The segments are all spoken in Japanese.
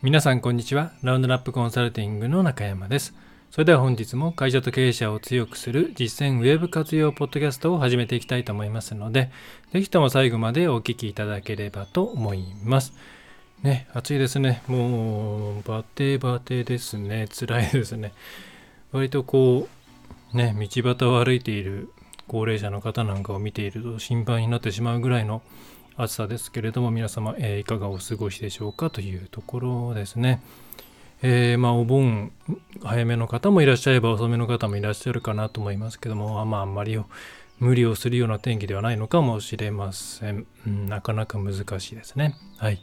皆さんこんにちは。ラウンドナップコンサルティングの中山です。それでは本日も会社と経営者を強くする実践ウェブ活用ポッドキャストを始めていきたいと思いますので、ぜひとも最後までお聞きいただければと思います。ね、暑いですね。もう、バテバテですね。辛いですね。割とこう、ね、道端を歩いている高齢者の方なんかを見ていると心配になってしまうぐらいの暑さですけれども、皆様、えーいかがお過ごしでしょうかというところですね。えーまあ、お盆早めの方もいらっしゃれば遅めの方もいらっしゃるかなと思いますけども、まあ、あんまり無理をするような天気ではないのかもしれません。うん、なかなか難しいですね。はい。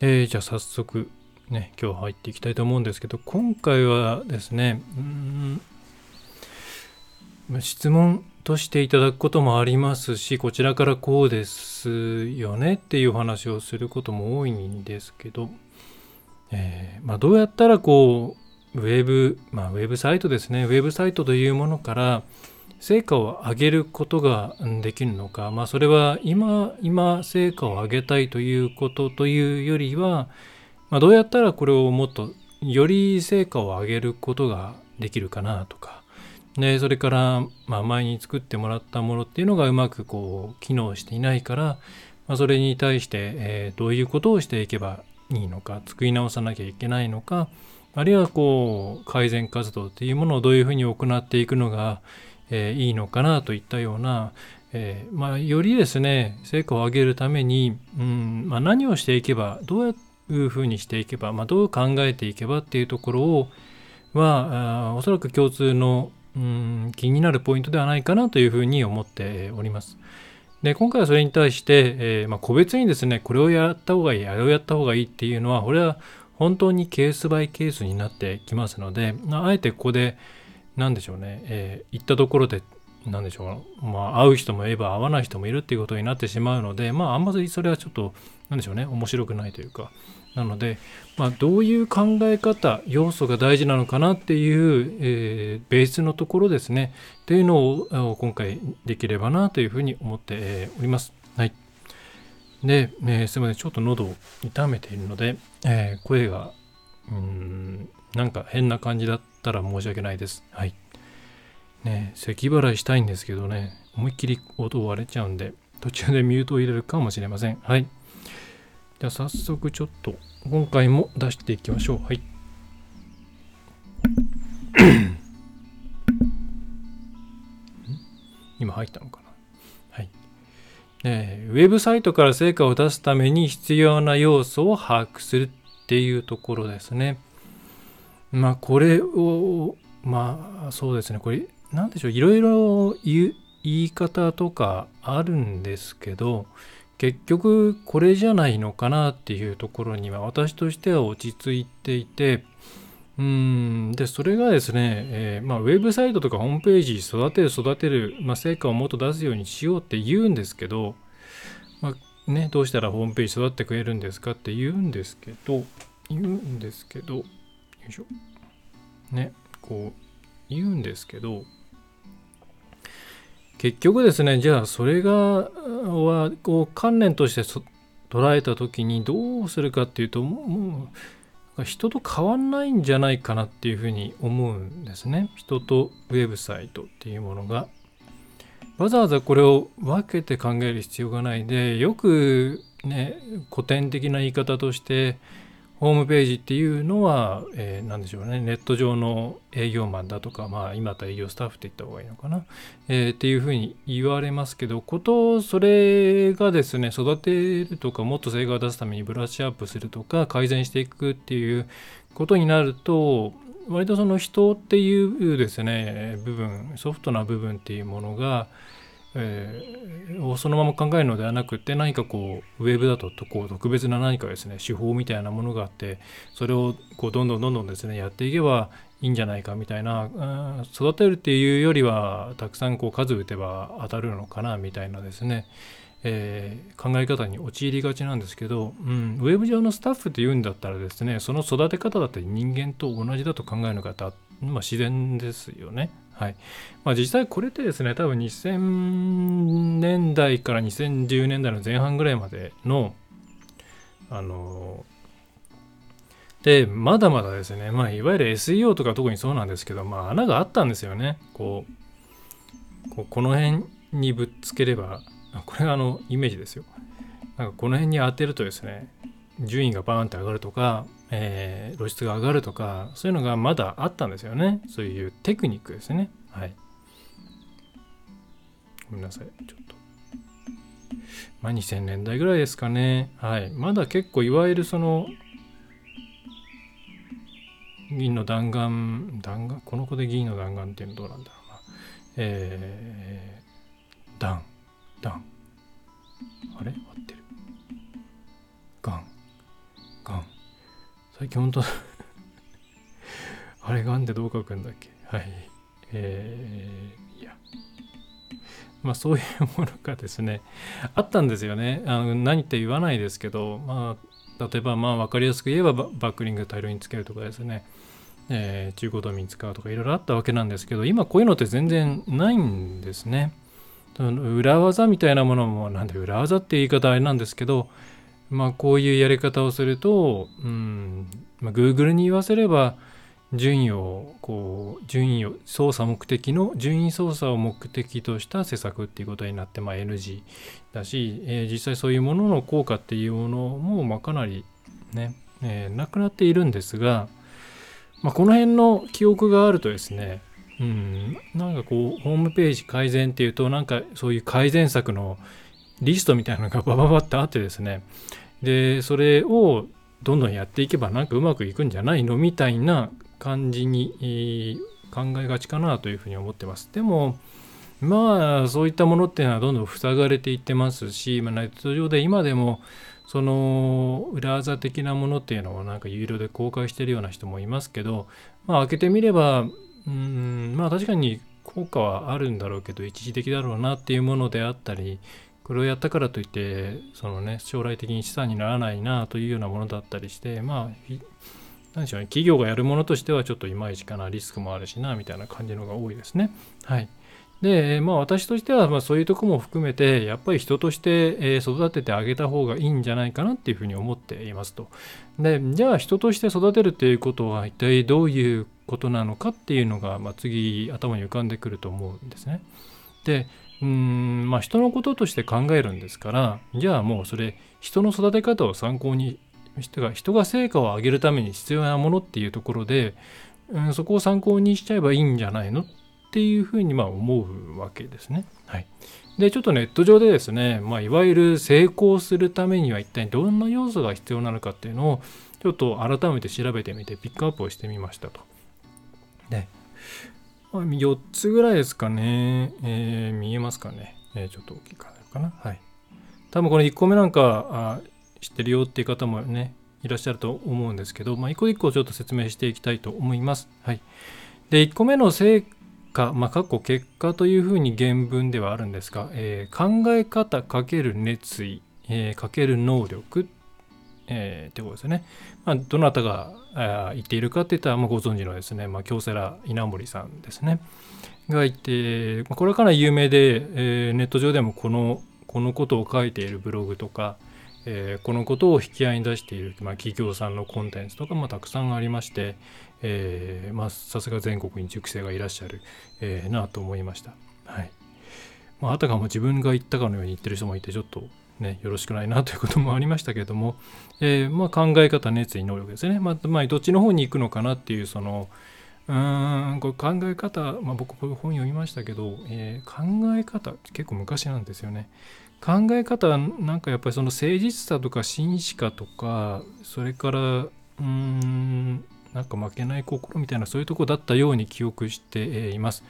えーじゃあ早速ね、今日入っていきたいと思うんですけど、今回はですね、うん質問としていただくこともありますし、こちらからこうですよねっていうお話をすることも多いんですけど、えーまあ、どうやったらこうウェブ、まあ、ウェブサイトですね。ウェブサイトというものから成果を上げることができるのか、まあ、それは今今成果を上げたいということというよりは、まあ、どうやったらこれをもっとより成果を上げることができるかなとかでそれから、まあ、前に作ってもらったものっていうのがうまくこう機能していないから、まあ、それに対して、えーどういうことをしていけばいいのか作り直さなきゃいけないのかあるいはこう改善活動っていうものをどういうふうに行っていくのが、えーいいのかなといったような、えーまあ、よりですね成果を上げるために、うんまあ、何をしていけばどういうふうにしていけば、まあ、どう考えていけばっていうところをはあおそらく共通の、うん、気になるポイントではないかなというふうに思っております。で今回はそれに対して、えーまあ、個別にですねこれをやった方がいいあれをやった方がいいっていうのはこれは本当にケースバイケースになってきますのでまあえてここで何でしょうね、えー行ったところで何でしょうまあ会う人もいれば会わない人もいるっていうことになってしまうのでまああんまりそれはちょっと何でしょうね面白くないというかなので、まあ、どういう考え方要素が大事なのかなっていう、えーベースのところですねっていうのを今回できればなというふうに思っております。はい。で、えーすみません、ちょっと喉を痛めているので、えー声がうーんなんか変な感じだったら申し訳ないです。はい。ね、咳払いしたいんですけどね、思いっきり音割れちゃうんで、途中でミュートを入れるかもしれません。はい。じゃあ早速ちょっと今回も出していきましょう。はい。今入ったのかな？はい。えーウェブサイトから成果を出すために必要な要素を把握するっていうところですね。まあこれをまあそうですねこれなんでしょういろいろ言い方とかあるんですけど結局これじゃないのかなっていうところには私としては落ち着いていてうーんでそれがですね、えーまあ、ウェブサイトとかホームページ育てる育てる、まあ、成果をもっと出すようにしようって言うんですけど、まあね、どうしたらホームページ育ってくれるんですかって言うんですけど言うんですけどよいしょ。ねこう言うんですけど結局ですねじゃあそれがはこう観念として捉えた時にどうするかっていうともう人と変わんないんじゃないかなっていうふうに思うんですね。人とウェブサイトっていうものがわざわざこれを分けて考える必要がないでよくね古典的な言い方としてホームページっていうのは、えー何でしょうね。ネット上の営業マンだとかまあ今だ営業スタッフって言った方がいいのかな、えーっていうふうに言われますけどことそれがですね育てるとかもっと成果を出すためにブラッシュアップするとか改善していくっていうことになると割とその人っていうですね部分ソフトな部分っていうものが、えーそのまま考えるのではなくて何かこうウェブだとこう特別な何かですね手法みたいなものがあってそれをこうどんどんどんどんですねやっていけばいいんじゃないかみたいな育てるっていうよりはたくさんこう数打てば当たるのかなみたいなですね、えー考え方に陥りがちなんですけど、うん、ウェブ上のスタッフっていうんだったらですねその育て方だって人間と同じだと考えるのが、まあ、自然ですよね。はいまあ、実際これってですね多分2000年代から2010年代の前半ぐらいまでのあので、まだまだですね、まあ、いわゆる SEO とか特にそうなんですけど、まあ、穴があったんですよね。こう、こうこの辺にぶっつければ、これがあの、イメージですよ。なんかこの辺に当てるとですね、順位がバーンって上がるとか、えー、露出が上がるとか、そういうのがまだあったんですよね。そういうテクニックですね。はい。ごめんなさい。ちょっと。まあ、2000年代ぐらいですかね。はい。まだ結構いわゆるその、銀の弾丸、弾丸、この子で銀の弾丸っていうのどうなんだろうな。えー、弾、弾。あれ？合ってる。ガン、最近ほんとあれガンってどう書くんだっけ？はい。えー、いや。まあそういうものがですね、あったんですよね。あの何って言わないですけど、まあ、例えばまあ分かりやすく言えばバックリング大量につけるとかですね、えー、中古ドミに使うとかいろいろあったわけなんですけど、今こういうのって全然ないんですね。裏技みたいなものも、なんで裏技って言い方あれなんですけど、まあこういうやり方をすると、うん、まあ、Google に言わせれば、順位をこう順位を操作目的の順位操作を目的とした施策っていうことになって、まあ、NG だし、えー、実際そういうものの効果っていうものも、まあ、かなりね、えー、なくなっているんですが、まあ、この辺の記憶があるとですねうん、なんかこうホームページ改善っていうとなんかそういう改善策のリストみたいなのがバババってあってですねでそれをどんどんやっていけばなんかうまくいくんじゃないのみたいな感じに考えがちかなというふうに思ってます。でもまあそういったものっていうのはどんどん塞がれていってますし、まあ、ネット上で今でもその裏技的なものっていうのをなんか有料で公開してるような人もいますけど、まあ、開けてみればうんまあ確かに効果はあるんだろうけど一時的だろうなっていうものであったりこれをやったからといってそのね将来的に資産にならないなというようなものだったりしてまあ何でしょうね、企業がやるものとしてはちょっといまいちかな、リスクもあるしな、みたいな感じのが多いですね。はい。で、まあ私としては、まあそういうとこも含めて、やっぱり人として育ててあげた方がいいんじゃないかなっていうふうに思っていますと。で、じゃあ人として育てるっていうことは一体どういうことなのかっていうのが、まあ、次頭に浮かんでくると思うんですね。で、うんまあ人のこととして考えるんですからじゃあもうそれ人の育て方を参考に人が人が成果を上げるために必要なものっていうところで、うん、そこを参考にしちゃえばいいんじゃないのっていうふうにまあ思うわけですね。はい、でちょっとネット上でですね、まあ、いわゆる成功するためには一体どんな要素が必要なのかっていうのをちょっと改めて調べてみてピックアップをしてみましたと。で、まあ、4つぐらいですかね、えー、見えますかね、えー、ちょっと大きいかな。はい。多分この1個目なんかあ知ってるよっていう方もねいらっしゃると思うんですけど、まあ、一個一個ちょっと説明していきたいと思います。はい、で1個目の成果、まあ、過去結果というふうに原文ではあるんですが、えー、考え方かける熱意、えー、かける能力、えー、ってことですね。まあ、どなたが言っているかっていったら、まあ、ご存知のですね、まあ、京セラ稲森さんですね。がいて、まあこれはかなり有名で、えー、ネット上でもこのこのことを書いているブログとか、えー、このことを引き合いに出している、まあ、企業さんのコンテンツとかもたくさんありまして、えー、まあ、さすが全国に塾生がいらっしゃる、えー、なと思いました。はいまあ、あたかも自分が言ったかのように言ってる人もいてちょっとね、よろしくないなということもありましたけれども、えー、まあ、考え方、熱意、能力ですね。まあ、まあ、どっちの方に行くのかなっていう、その、うん、これ考え方、まあ、僕、こういう本読みましたけど、えー、考え方、結構昔なんですよね。考え方なんかやっぱりその誠実さとか真摯かとかそれからうんなんか負けない心みたいなそういうとこだったように記憶しています。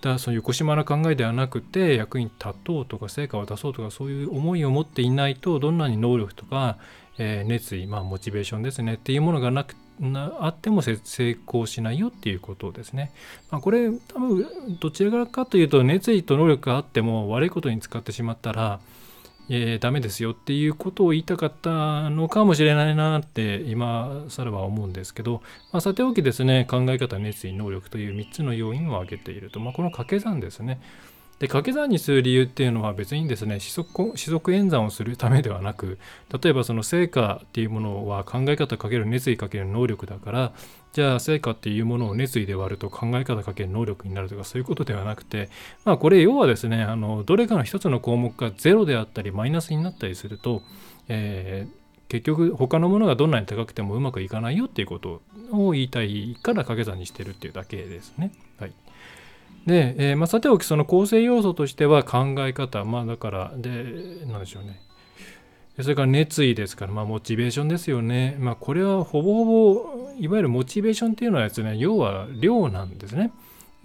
だその横島な考えではなくて役に立とうとか成果を出そうとかそういう思いを持っていないとどんなに能力とか、えー、熱意、まあ、モチベーションですねっていうものがなくなあっても成功しないよっていうことですね。まあ、これ多分どちらかというと熱意と能力があっても悪いことに使ってしまったら、えー、ダメですよっていうことを言いたかったのかもしれないなって今更は思うんですけど、まあ、さておきですね考え方熱意能力という3つの要因を挙げていると、まあ、この掛け算ですね。で掛け算にする理由っていうのは別にですね四則四則演算をするためではなく例えばその成果っていうものは考え方かける熱意かける能力だからじゃあ成果っていうものを熱意で割ると考え方かける能力になるとかそういうことではなくてまあこれ要はですねあのどれかの一つの項目が0であったりマイナスになったりすると、えー結局他のものがどんなに高くてもうまくいかないよっていうことを言いたいから掛け算にしてるっていうだけですね。はい、で、えー、まあ、さておきその構成要素としては考え方まあだからで何でしょうねそれから熱意ですから、まあ、モチベーションですよね。まあ、これはほぼほぼいわゆるモチベーションっていうのはですね要は量なんですね。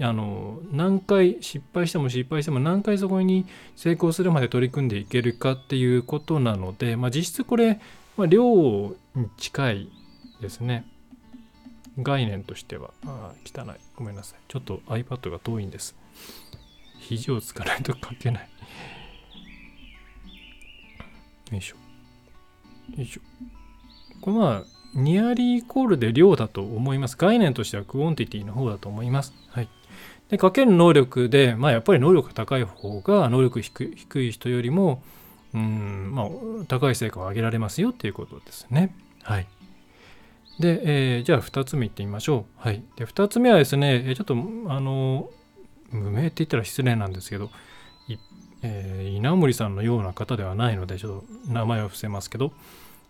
あの何回失敗しても失敗しても何回そこに成功するまで取り組んでいけるかっていうことなので、まあ、実質これまあ、量に近いですね。概念としては。ああ、汚い。ごめんなさい。ちょっと iPad が遠いんです。肘をつかないと書けない。よいしょ。よいしょ。これまあ、 nearly equal で量だと思います。概念としては quantity の方だと思います。はい。で、かける能力で、まあやっぱり能力が高い方が能力低い人よりも、うんまあ、高い成果を上げられますよっていうことですね。はい。で、えー、じゃあ2つ目いってみましょう。はい。で、2つ目はですね、ちょっと、あの、無名って言ったら失礼なんですけど、えー、稲森さんのような方ではないので、ちょっと名前を伏せますけど、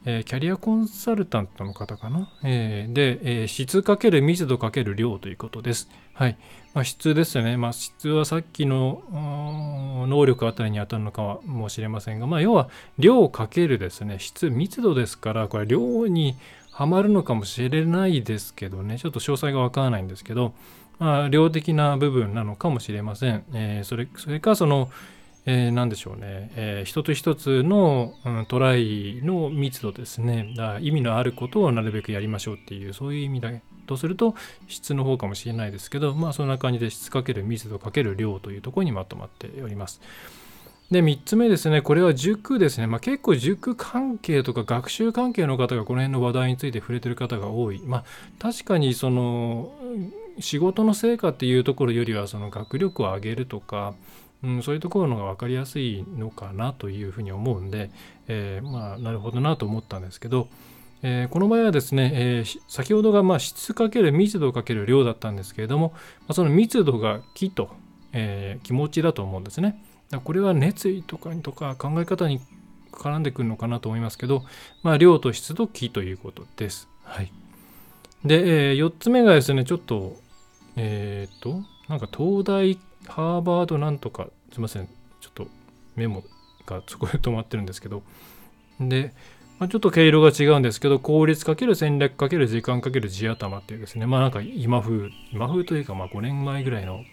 えー、キャリアコンサルタントの方かな？えー、で、えー、質×密度×量ということです。はい。まあ、質ですね。まあ、質はさっきの能力あたりに当たるのかもしれませんが、まあ、要は量かけるですね、質、密度ですから、これ量にはまるのかもしれないですけどね、ちょっと詳細がわからないんですけど、まあ、量的な部分なのかもしれません。えー、それそれか、その、えー、何でしょうね、えー、一つ一つの、うん、トライの密度ですね。だ意味のあることをなるべくやりましょうっていうそういう意味だとすると質の方かもしれないですけどまあそんな感じで質かける密度かける量というところにまとまっております。で3つ目ですね。これは塾ですね、まあ、結構塾関係とか学習関係の方がこの辺の話題について触れてる方が多い。まあ確かにその仕事の成果っていうところよりはその学力を上げるとかうん、そういうところのが分かりやすいのかなというふうに思うんで、えー、まあなるほどなと思ったんですけど、えー、この場合はですね、えー、先ほどがまあ質かける密度かける量だったんですけれども、まあ、その密度が気と、え気持ちだと思うんですね。これは熱意とかにとか考え方に絡んでくるのかなと思いますけど、まあ、量と質と気ということです。はい。で、えー、4つ目がですね、ちょっと、えっ、と、なんか東大ハーバードなんとか、すいません、ちょっとメモがそこで止まってるんですけど、で、まあ、ちょっと毛色が違うんですけど、効率かける戦略かける時間かける地頭っていうですね、まあなんか今風、今風というかまあ5年前ぐらいの、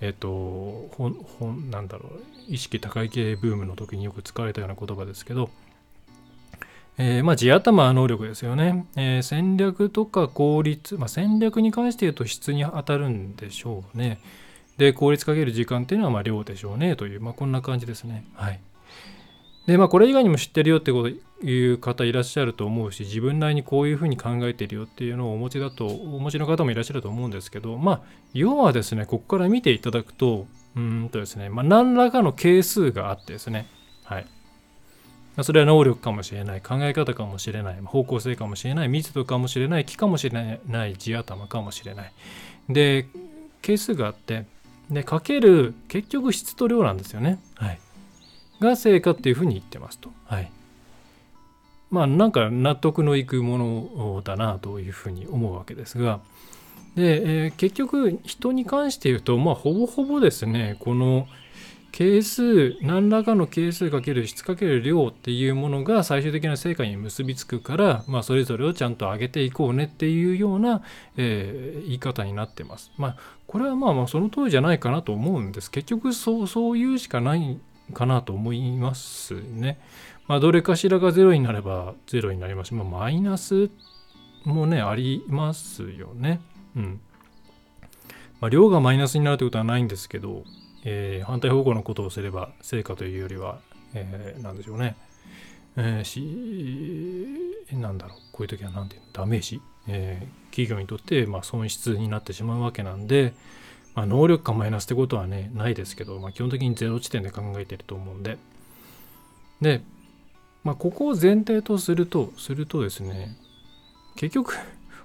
えっ、と、本、本、なんだろう、意識高い系ブームの時によく使われたような言葉ですけど、えー、まあ地頭能力ですよね、えー、戦略とか効率、まあ、戦略に関して言うと質に当たるんでしょうね。で、効率かける時間っていうのはまあ量でしょうねという、まあ、こんな感じですね。はい。で、まあ、これ以外にも知ってるよってこという方いらっしゃると思うし、自分なりにこういうふうに考えてるよっていうのをお持ちだと、お持ちの方もいらっしゃると思うんですけど、まあ、要はですね、ここから見ていただくと、うんとですね、まあ、何らかの係数があってですね、はい。それは能力かもしれない、考え方かもしれない、方向性かもしれない、密度かもしれない、気かもしれない、地頭かもしれない。で、係数があって、で、かける、結局質と量なんですよね。はい。が成果っていうふうに言ってますと。はい。まあ、なんか納得のいくものだなというふうに思うわけですが、で、えー、結局人に関して言うと、まあ、ほぼほぼですね、この係数、何らかの係数かける質かける量っていうものが最終的な成果に結びつくから、まあ、それぞれをちゃんと上げていこうねっていうような、えー、言い方になってます。まあ、これはまあまあその通りじゃないかなと思うんです。結局そう、そういうしかないかなと思いますね。まあ、どれかしらが0になれば0になりますし、まあ、マイナスもね、ありますよね。うん。まあ、量がマイナスになるということはないんですけど、えー、反対方向のことをすれば成果というよりは、えー、なんでしょうね。えー、し、なんだろう、こういう時は何て言うの、ダメージ、えー、企業にとって、まあ、損失になってしまうわけなんで、まあ、能力かマイナスってことはねないですけど、まあ、基本的にゼロ地点で考えてると思うんで。で、まあ、ここを前提とするとするとですね結局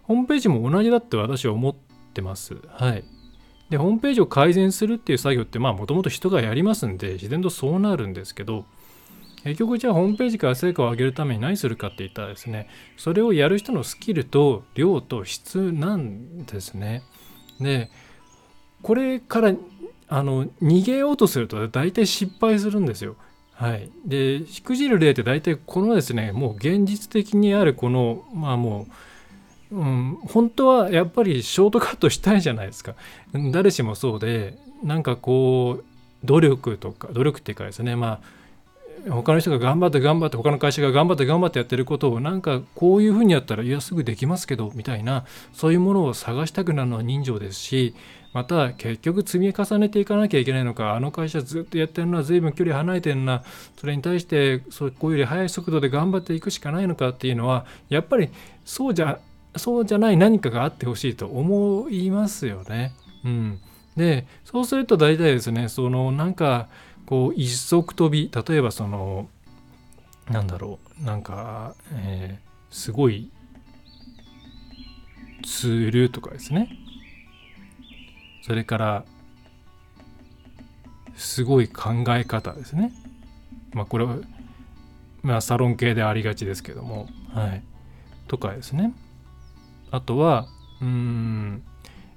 ホームページも同じだって私は思ってます。はい。でホームページを改善するっていう作業ってまあもともと人がやりますんで自然とそうなるんですけど結局じゃあホームページから成果を上げるために何するかって言ったらですねそれをやる人のスキルと量と質なんですね。でこれからあの逃げようとすると大体失敗するんですよ。はい、でしくじる例って大体このですねもう現実的にあるこのまあもう、うん、本当はやっぱりショートカットしたいじゃないですか。誰しもそうでなんかこう努力とか努力っていうかですねまあ他の人が頑張って頑張って他の会社が頑張って頑張ってやってることをなんかこういうふうにやったらいやすぐできますけどみたいなそういうものを探したくなるのは人情ですしまた結局積み重ねていかなきゃいけないのかあの会社ずっとやってるのは随分距離離れてるなそれに対してそこうより速い速度で頑張っていくしかないのかっていうのはやっぱりそうじゃそうじゃない何かがあってほしいと思いますよね。うん、でそうすると大体ですねそのなんかこう一足飛び例えばそのなんだろうなんか、えー、すごいツールとかですね。それからすごい考え方ですね。まあこれはまあサロン系でありがちですけども。はい。とかですね。あとはうん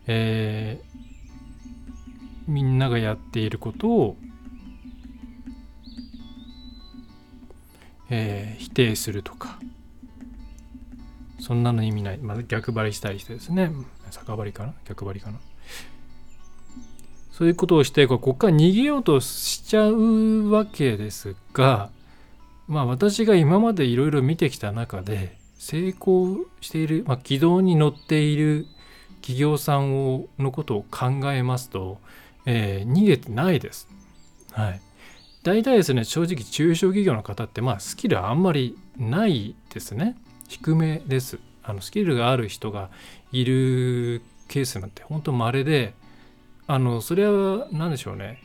えー、みんながやっていることをえー、否定するとか。そんなの意味ない、まあ、逆張りしたりしてですね。逆張りかな？逆張りかな？そういうことをしてここから逃げようとしちゃうわけですがまあ私が今までいろいろ見てきた中で成功している、まあ、軌道に乗っている企業さんをのことを考えますと、えー、逃げてないです。はい。大体ですね正直中小企業の方ってまあスキルあんまりないですね。低めです。あのスキルがある人がいるケースなんて本当稀であのそれは何でしょうね。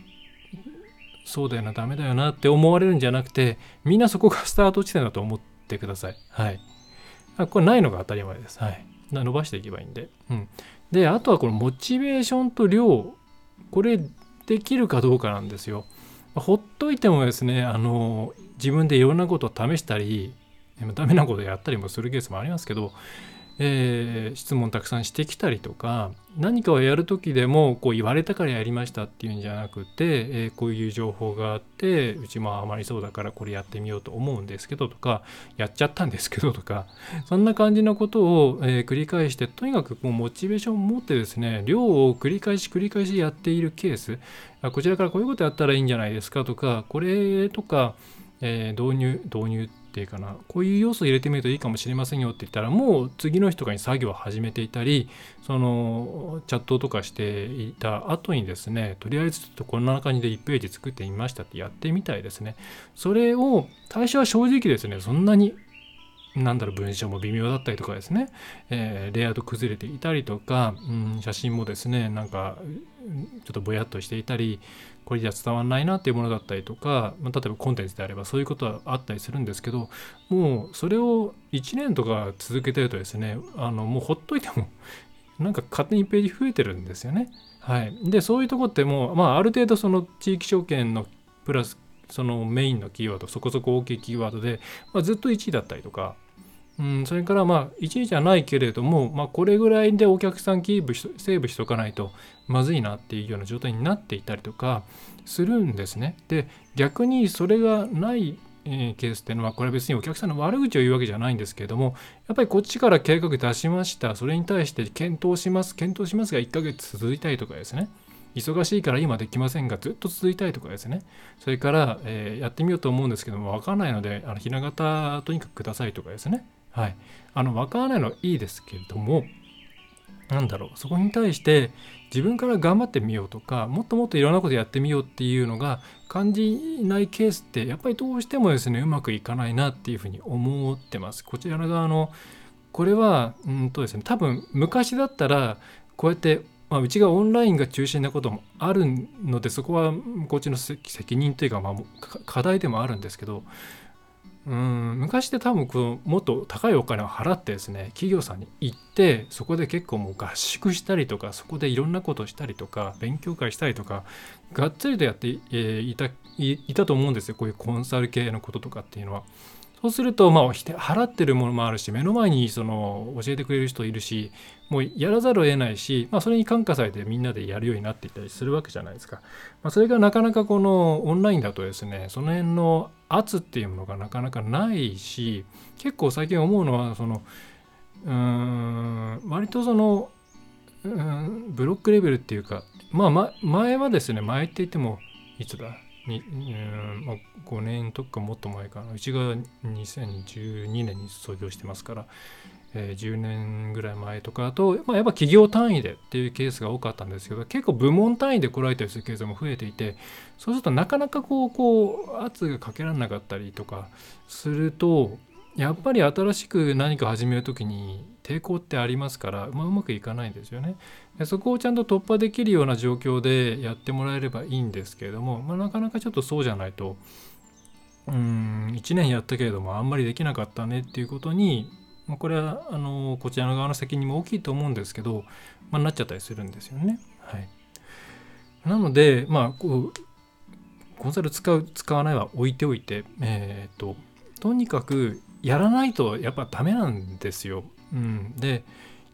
そうだよなダメだよなって思われるんじゃなくてみんなそこがスタート地点だと思ってください。はい。これないのが当たり前です。はい。伸ばしていけばいいんで。うん。であとはこのモチベーションと量これできるかどうかなんですよ。ほっといてもですねあの自分でいろんなことを試したりダメなことやったりもするケースもありますけどえー、質問たくさんしてきたりとか何かをやる時でもこう言われたからやりましたっていうんじゃなくて、えー、こういう情報があってうちもハマりそうだからこれやってみようと思うんですけどとかやっちゃったんですけどとかそんな感じのことを、えー、繰り返してとにかくこうモチベーションを持ってですね量を繰り返し繰り返しやっているケースこちらからこういうことやったらいいんじゃないですかとかこれとか、え導入導入ってていうかなこういう要素を入れてみるといいかもしれませんよって言ったらもう次の日とかに作業を始めていたりそのチャットとかしていた後にですねとりあえずちょっとこんな感じで1ページ作ってみましたってやってみたいですね。それを最初は正直ですねそんなになんだろう文章も微妙だったりとかですね、えー、レイアウト崩れていたりとか、うん、写真もですねなんかちょっとぼやっとしていたりこれじゃ伝わらないなっていうものだったりとか、まあ、例えばコンテンツであればそういうことはあったりするんですけどもうそれを1年とか続けてるとですねあのもうほっといてもなんか勝手にページ増えてるんですよね。はい、でそういうとこってもう、まあ、ある程度その地域証券のプラスそのメインのキーワードそこそこ大きいキーワードで、まあ、ずっと1位だったりとかうん、それからまあ1日じゃないけれども、まあ、これぐらいでお客さんキープしセーブしとかないとまずいなっていうような状態になっていたりとかするんですね。で逆にそれがないケースっていうのはこれは別にお客さんの悪口を言うわけじゃないんですけれどもやっぱりこっちから計画出しました。それに対して検討します。検討しますが1ヶ月続いたりとかですね。忙しいから今できませんがずっと続いたりとかですね。それから、えー、やってみようと思うんですけども分からないのであのひな形とにかくくださいとかですね。はい。あの、わからないのはいいですけれども、なんだろう、そこに対して自分から頑張ってみようとか、もっともっといろんなことやってみようっていうのが感じないケースって、やっぱりどうしてもですね、うまくいかないなっていうふうに思ってます。こちらの側の、これは、うんとですね、多分昔だったら、こうやってまあ、うちがオンラインが中心なこともあるのでそこはこっちの責任というか、まあ、課題でもあるんですけどうん昔って多分こうもっと高いお金を払ってですね企業さんに行ってそこで結構もう合宿したりとかそこでいろんなことしたりとか勉強会したりとかがっつりとやって、え、いたいたと思うんですよこういうコンサル系のこととかっていうのは。そうすると、まあ、払ってるものもあるし目の前にその教えてくれる人いるしもうやらざるを得ないし、まあ、それに感化されてみんなでやるようになっていったりするわけじゃないですか。まあ、それがなかなかこのオンラインだとですねその辺の圧っていうものがなかなかないし結構最近思うのはそのうーん割とそのうんブロックレベルっていうかまあ、ま、前はですね前って言ってもいつだ？に、んまあ、5年とかもっと前かな。うちが2012年に創業してますから、えー、10年ぐらい前とかだと、まあ、やっぱ企業単位でっていうケースが多かったんですけど結構部門単位で来られたりするケースも増えていてそうするとなかなかこうこう圧がかけられなかったりとかするとやっぱり新しく何か始める時に抵抗ってありますから、まあ、うまくいかないんですよねで。そこをちゃんと突破できるような状況でやってもらえればいいんですけれども、まあ、なかなかちょっとそうじゃないとうん1年やったけれどもあんまりできなかったねっていうことに、まあ、これはあのこちらの側の責任も大きいと思うんですけど、まあ、なっちゃったりするんですよね。はい、なのでまあこうコンサル使う使わないは置いておいて、えーと、ととにかくやらないとやっぱダメなんですよ。うん、で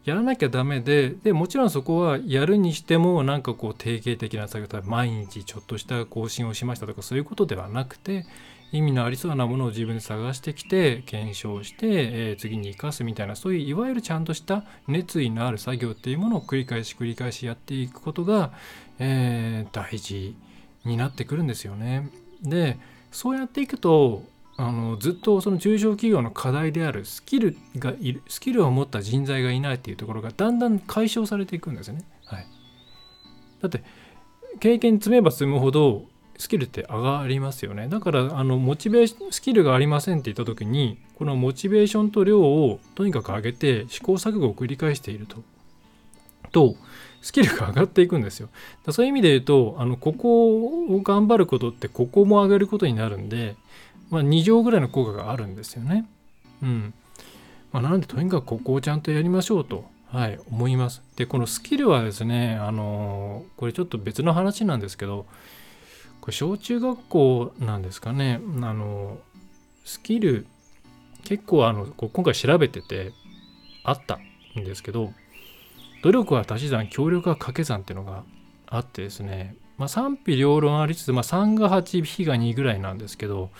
やらなきゃダメででもちろんそこはやるにしてもなんかこう定型的な作業毎日ちょっとした更新をしましたとかそういうことではなくて意味のありそうなものを自分で探してきて検証して、えー、次に生かすみたいなそういういわゆるちゃんとした熱意のある作業っていうものを繰り返し繰り返しやっていくことが、えー、大事になってくるんですよね。でそうやっていくとあのずっとその中小企業の課題であるスキルがいるスキルを持った人材がいないっていうところがだんだん解消されていくんですね。はい、だって経験積めば積むほどスキルって上がりますよね。だからあのモチベーションスキルがありませんって言った時にこのモチベーションと量をとにかく上げて試行錯誤を繰り返していると。とスキルが上がっていくんですよ。そういう意味で言うとあのここを頑張ることってここも上げることになるんでまあ、2乗ぐらいの効果があるんですよね。うん。まあ、なので、とにかくここをちゃんとやりましょうと、はい、思います。で、このスキルはですね、あのこれちょっと別の話なんですけど、これ小中学校なんですかね、あのスキル、結構あの今回調べててあったんですけど、努力は足し算、協力は掛け算っていうのがあってですね、まあ、賛否両論ありつつ、まあ、3が8、比が2ぐらいなんですけど、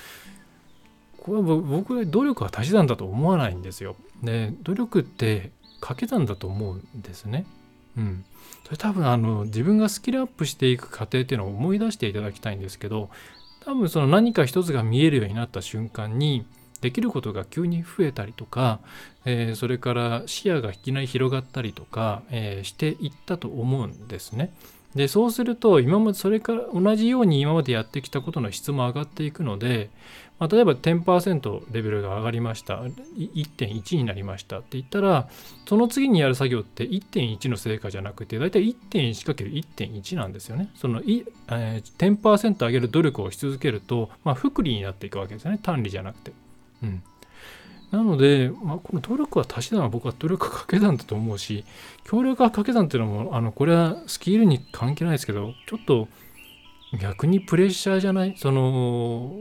これは僕は努力は足し算だと思わないんですよ。で努力って掛け算だと思うんですね。うん、それ多分あの自分がスキルアップしていく過程っていうのを思い出していただきたいんですけど多分その何か一つが見えるようになった瞬間にできることが急に増えたりとか、えー、それから視野がいきなり広がったりとか、えー、していったと思うんですね。でそうすると今までそれから同じように今までやってきたことの質も上がっていくので、まあ、例えば10%レベルが上がりました。1.1になりましたって言ったらその次にやる作業って1.1の成果じゃなくて大体 1.1×1.1 なんですよね。そのい、えー、10%上げる努力をし続けると、まあ、複利になっていくわけですよね。単利じゃなくて。うん。なので、まあ、この努力は足し算は僕は努力は掛け算だと思うし、協力は掛け算っていうのも、あの、これはスキルに関係ないですけど、ちょっと逆にプレッシャーじゃない、その、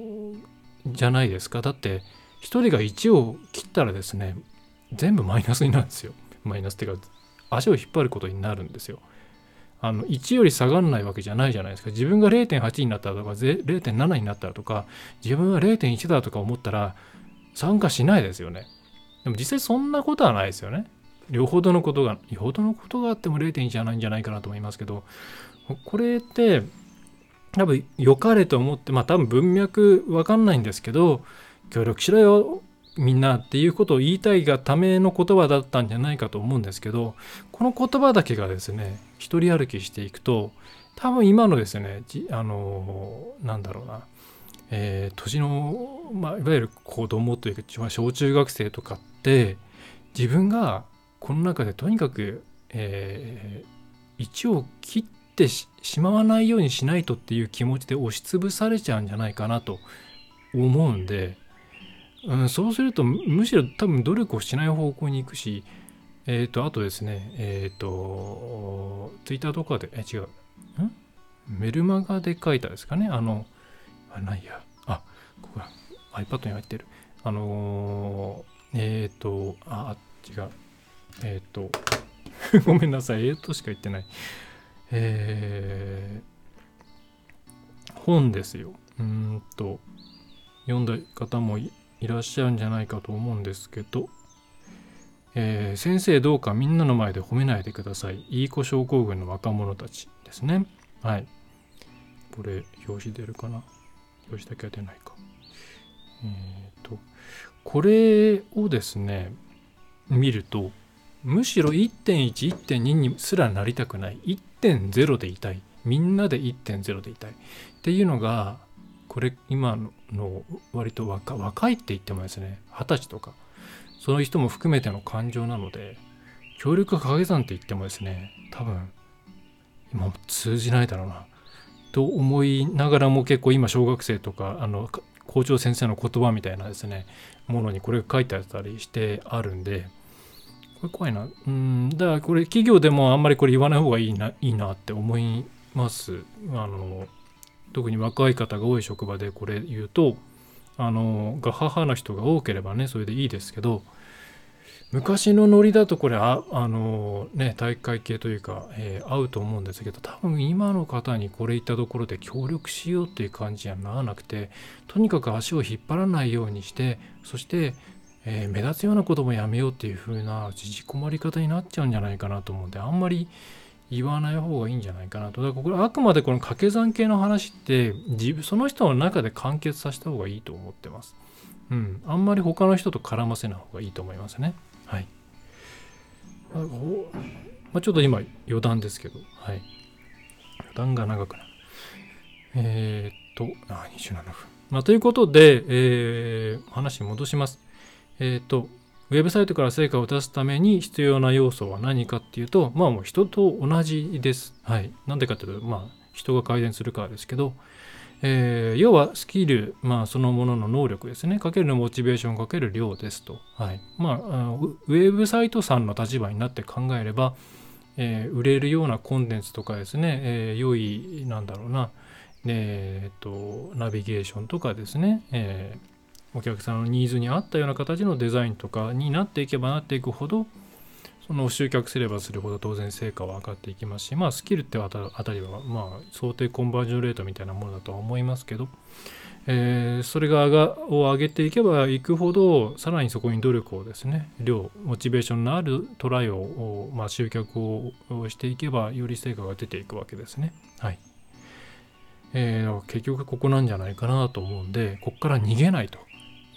じゃないですか。だって、1人が1を切ったらですね、全部マイナスになるんですよ。マイナスっていうか、足を引っ張ることになるんですよ。あの1より下がらないわけじゃないじゃないですか。自分が0.8になったらとか、0.7になったらとか、自分は0.1だとか思ったら、参加しないですよね。でも実際そんなことはないですよね。よほどのことが、よほどのことがあっても0.1じゃないんじゃないかなと思いますけど、これって多分良かれと思って、まあ多分文脈わかんないんですけど、協力しろよ、みんなっていうことを言いたいがための言葉だったんじゃないかと思うんですけど、この言葉だけがですね、一人歩きしていくと、多分今のですね、あの、なんだろうな、えー、年の、まあ、いわゆる子供というか小中学生とかって自分がこの中でとにかく、えー、1を切っててしまわないようにしないとっていう気持ちで押しつぶされちゃうんじゃないかなと思うんで、うん、そうするとむしろ多分努力をしない方向に行くしえっ、ー、とあとですねえっ、ー、とツイッターとかでえ違う。ん？メルマガで書いたですかね？あのあないや。あここが iPad に入ってる。あのー、えっ、とあ違う。えっ、と ごめんなさい。えっ、としか言ってない。えー、本ですようんと読んだ方もいらっしゃるんじゃないかと思うんですけど、えー、先生どうかみんなの前で褒めないでください。いい子症候群の若者たちですね。はい。これ、表紙出るかな？表紙だけは出ないか。えっ、ー、と、これをですね、見ると、むしろ1.1、1.2にすらなりたくない。1.0でいたい。みんなで1.0でいたい。っていうのが、これ今の割と若若いって言ってもですね二十歳とかそういう人も含めての感情なので協力掛け算って言ってもですね多分今も通じないだろうなと思いながらも結構今小学生とかあの校長先生の言葉みたいなですねものにこれが書いてあったりしてあるんでこれ怖いな。うんだからこれ企業でもあんまりこれ言わない方がいいないいなって思います。あの特に若い方が多い職場でこれ言うとあのが母の人が多ければねそれでいいですけど昔のノリだとこれああのね体育会系というか、えー、合うと思うんですけど多分今の方にこれ言ったところで協力しようっていう感じにはならなくてとにかく足を引っ張らないようにしてそして、えー、目立つようなこともやめようっていう風な縮こまり方になっちゃうんじゃないかなと思うんであんまり言わない方がいいんじゃないかなと。だからこれあくまでこの掛け算系の話って自分その人の中で完結させた方がいいと思ってます。うん。あんまり他の人と絡ませない方がいいと思いますね。はい。あまあ、ちょっと今余談ですけど、はい。余談が長くなる。えー、っと、あ、27分。まあ、ということで、えー、話戻します。えー、と、ウェブサイトから成果を出すために必要な要素は何かっていうと、まあもう人と同じです。はい。なんでかっていうと、まあ人が改善するからですけど、えー、要はスキル、まあ、そのものの能力ですね。かけるのモチベーションかける量ですと。はい。まあ、ウェブサイトさんの立場になって考えれば、えー、売れるようなコンテンツとかですね、えー、良い、なんだろうな、えー、っと、ナビゲーションとかですね、えー、お客さんのニーズに合ったような形のデザインとかになっていけばなっていくほどその集客すればするほど当然成果は上がっていきますしまあスキルってあたりはまあ想定コンバージョンレートみたいなものだとは思いますけど、えー、それがを上げていけばいくほどさらにそこに努力をですね量モチベーションのあるトライを、まあ、集客をしていけばより成果が出ていくわけですね。はいえー、結局ここなんじゃないかなと思うんでここから逃げないと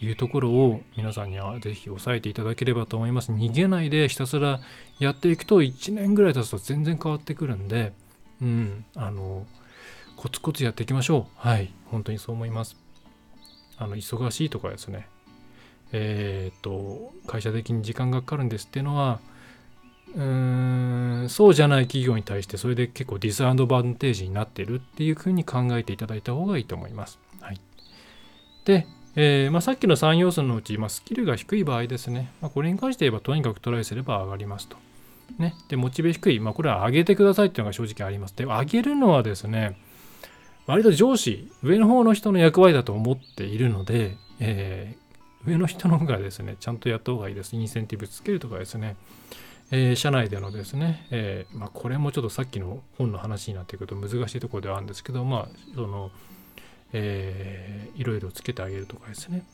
いうところを皆さんにはぜひ押さえていただければと思います。逃げないでひたすらやっていくと1年ぐらい経つと全然変わってくるんで、うん、あの、コツコツやっていきましょう。はい、本当にそう思います。あの、忙しいとかですね、えー、っと、会社的に時間がかかるんですっていうのは、うーんそうじゃない企業に対してそれで結構ディスアンドバンテージになってるっていうふうに考えていただいた方がいいと思います。はい、で、えー、まあ、さっきの3要素のうち、まあ、スキルが低い場合ですね、まあ、これに関して言えばとにかくトライすれば上がりますと。ね、で、モチベ低い、まあ、これは上げてくださいっていうのが正直あります。で、上げるのはですね、割と上司、上の方の人の役割だと思っているので、えー、上の人の方がですね、ちゃんとやった方がいいです。インセンティブつけるとかですね、えー、社内でのですね、えー、まあ、これもちょっとさっきの本の話になってくると難しいところではあるんですけど、まあ、その、えー、いろいろつけてあげるとかですね。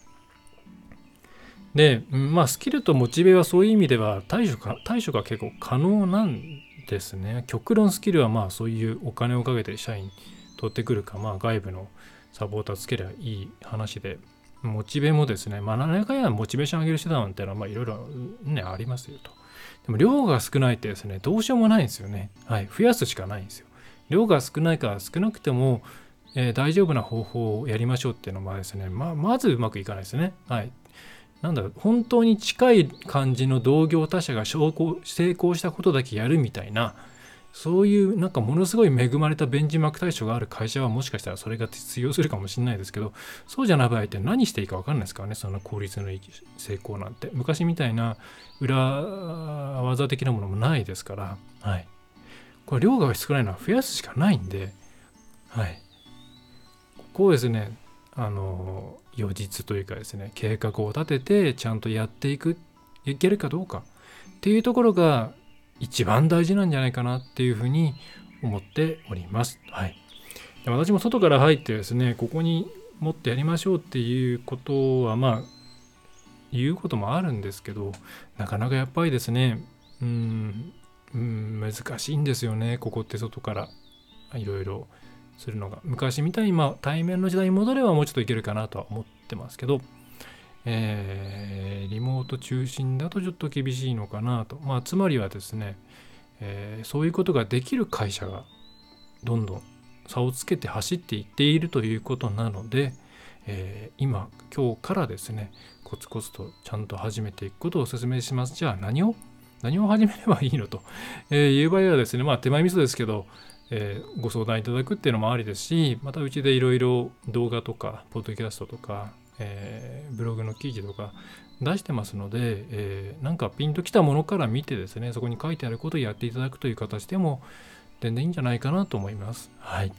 で、まあ、スキルとモチベはそういう意味では対処か対処が結構可能なんですね。極論スキルはまあそういうお金をかけて社員取ってくるか、まあ、外部のサポーターつけりゃいい話で、モチベもですね、まあ、何回かやモチベーション上げる手段っていうのは、まあ、いろいろね、ありますよと。でも、量が少ないってですね、どうしようもないんですよね。はい。増やすしかないんですよ。量が少ないから少なくても、えー、大丈夫な方法をやりましょうっていうのはですね、まあまずうまくいかないですね。はい。なんだろう、本当に近い感じの同業他社が成功したことだけやるみたいな、そういうなんかものすごい恵まれたベンチマーク対象がある会社はもしかしたらそれが通用するかもしれないですけどそうじゃない場合って何していいか分かんないですからね。その効率のいい成功なんて。昔みたいな裏技的なものもないですから。はい。これ量が少ないのは増やすしかないんで。はい。こをですねあの予実というかですね計画を立ててちゃんとやっていくいけるかどうかっていうところが一番大事なんじゃないかなっていうふうに思っております。はい、で私も外から入ってですねここに持ってやりましょうっていうことはまあ言うこともあるんですけどなかなかやっぱりですねうん難しいんですよねここって外からいろいろするのが昔みたいにまあ対面の時代に戻ればもうちょっといけるかなとは思ってますけどえー、リモート中心だとちょっと厳しいのかなと。まあ、つまりはですね、えー、そういうことができる会社がどんどん差をつけて走っていっているということなので、えー、今、今日からですね、コツコツとちゃんと始めていくことをお勧めします。じゃあ何を何を始めればいいのと、えー、いう場合はですね、まあ手前味噌ですけど、えー、ご相談いただくっていうのもありですし、またうちでいろいろ動画とか、ポッドキャストとか、えー、ブログの記事とか出してますので、えー、なんかピンときたものから見てですねそこに書いてあることをやっていただくという形でも全然いいんじゃないかなと思います。はい。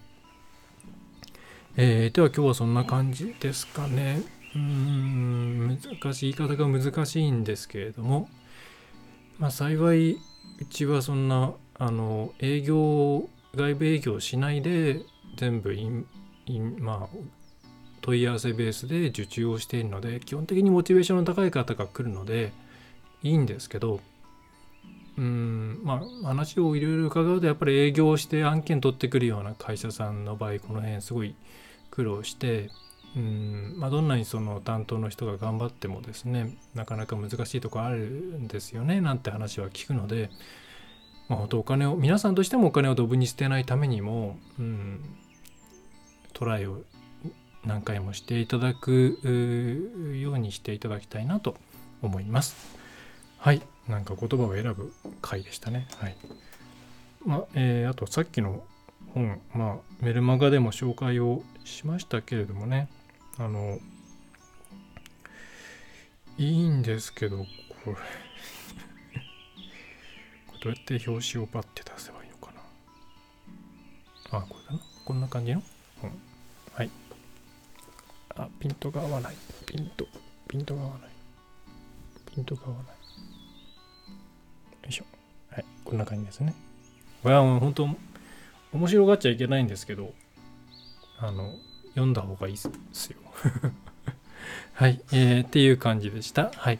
えー、では今日はそんな感じですかね。うーん難しい言い方が難しいんですけれども、まあ、幸いうちはそんなあの営業外部営業しないで全部インインまあ問い合わせベースで受注をしているので基本的にモチベーションの高い方が来るのでいいんですけどうんまあ話をいろいろ伺うとやっぱり営業して案件取ってくるような会社さんの場合この辺すごい苦労してうんまあ、どんなにその担当の人が頑張ってもですねなかなか難しいとこあるんですよねなんて話は聞くので、まあ、本当お金を皆さんとしてもお金をドブに捨てないためにも、うん、トライを何回もしていただくようにしていただきたいなと思います。はい。なんか言葉を選ぶ回でしたね。はい。まあ、えー、あとさっきの本、まあ、メルマガでも紹介をしましたけれどもね、あの、いいんですけど、これどうやって表紙をバッて出せばいいのかな。あ、これかな。こんな感じの？本。はい。あ、ピントが合わない。ピント、ピントが合わない。ピントが合わない。よいしょ。はい、こんな感じですね。これはもう本当、面白がっちゃいけないんですけど、あの、読んだ方がいいですよ。はい、えー、っていう感じでした。はい。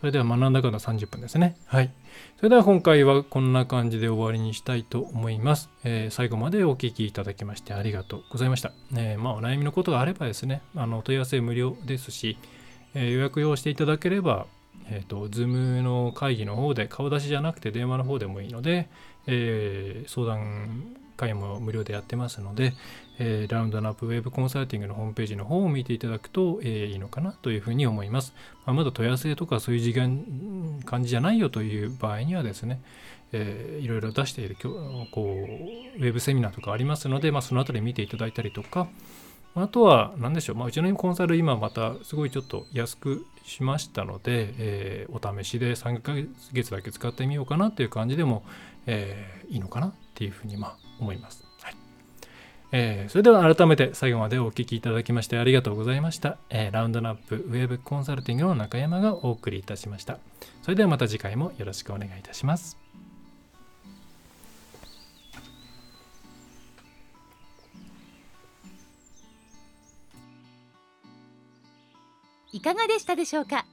それでは学んだ方30分ですね。はい。それでは今回はこんな感じで終わりにしたいと思います。えー、最後までお聴きいただきましてありがとうございました。えー、まあ、お悩みのことがあればですね、あの問い合わせ無料ですし、えー、予約用していただければ、えっ、と、Zoom の会議の方で顔出しじゃなくて電話の方でもいいので、え相談会も無料でやってますので、えー、ラウンドナップウェブコンサルティングのホームページの方を見ていただくと、えー、いいのかなというふうに思います。まあ、まだ問い合わせとかそういう時間感じじゃないよという場合にはですね、えー、いろいろ出しているこうウェブセミナーとかありますので、まあ、そのあたり見ていただいたりとか、あとは何でしょう、まあ、うちのコンサル今またすごいちょっと安くしましたので、えー、お試しで3ヶ月だけ使ってみようかなっていう感じでも、えー、いいのかなっていうふうにまあ思います。はいえー、それでは改めて最後までお聴きいただきましてありがとうございました。えー、ラウンドナップウェブコンサルティングの中山がお送りいたしました。それではまた次回もよろしくお願いいたします。いかがでしたでしょうか？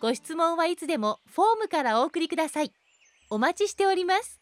ご質問はいつでもフォームからお送りください。お待ちしております。